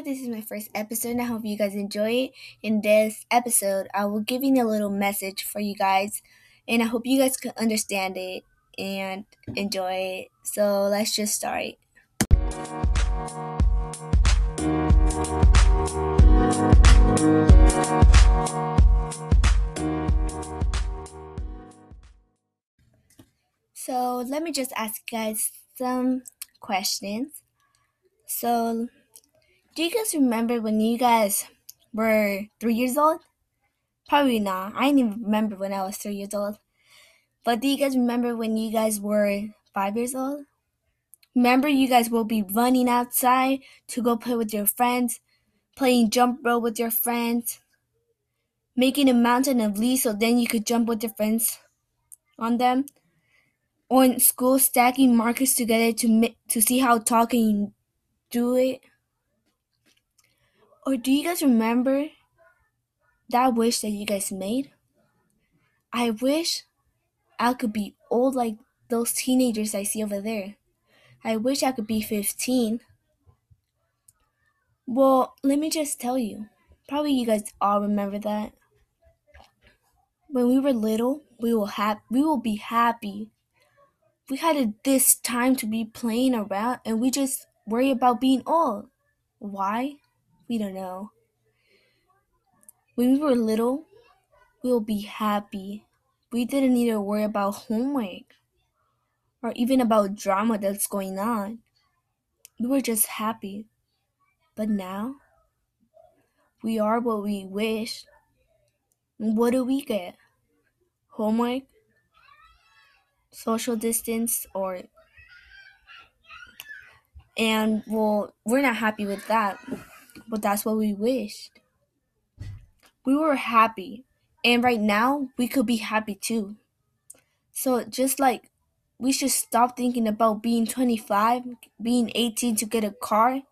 this is my first episode and I hope you guys enjoy it. In this episode, I will give you a little message for you guys and I hope you guys can understand it and enjoy it. So let's just start. So let me just ask you guys some questions. So do you guys remember when you guys were three years old? Probably not. I didn't even remember when I was three years old. But do you guys remember when you guys were five years old? Remember, you guys will be running outside to go play with your friends, playing jump rope with your friends, making a mountain of leaves so then you could jump with your friends on them. Or in school, stacking markers together to to see how tall can you do it. Or do you guys remember that wish that you guys made? I wish I could be old like those teenagers I see over there. I wish I could be 15. Well, let me just tell you. Probably you guys all remember that. When we were little, we will have we will be happy. We had this time to be playing around and we just worry about being old. Why? We don't know. When we were little, we will be happy. We didn't need to worry about homework or even about drama that's going on. We were just happy. But now, we are what we wish. what do we get? Homework, social distance, or and well, we're not happy with that but that's what we wished. We were happy, and right now we could be happy too. So just like we should stop thinking about being 25, being 18 to get a car,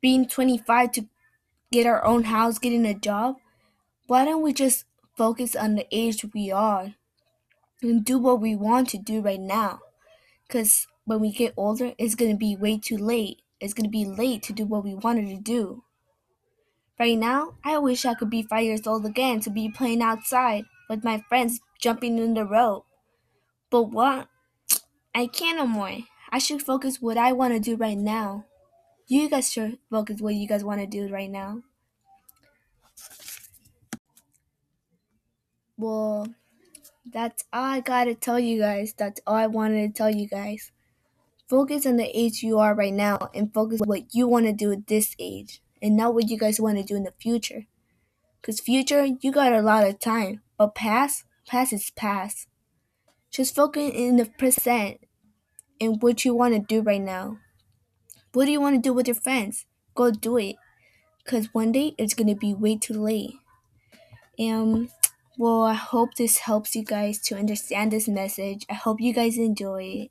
being 25 to get our own house, getting a job. Why don't we just focus on the age we are and do what we want to do right now? Because when we get older, it's going to be way too late it's going to be late to do what we wanted to do. Right now, I wish I could be five years old again to be playing outside with my friends jumping in the rope. But what? I can't no more. I should focus what I want to do right now. You guys should focus what you guys want to do right now. Well, that's all I gotta tell you guys. That's all I wanted to tell you guys. Focus on the age you are right now and focus on what you want to do at this age and not what you guys want to do in the future. Because future, you got a lot of time. But past, past is past. Just focus in the present and what you want to do right now. What do you want to do with your friends? Go do it. Because one day it's going to be way too late. And well, I hope this helps you guys to understand this message. I hope you guys enjoy it.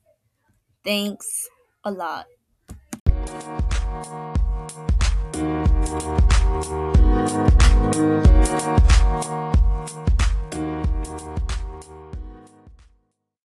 Thanks a lot.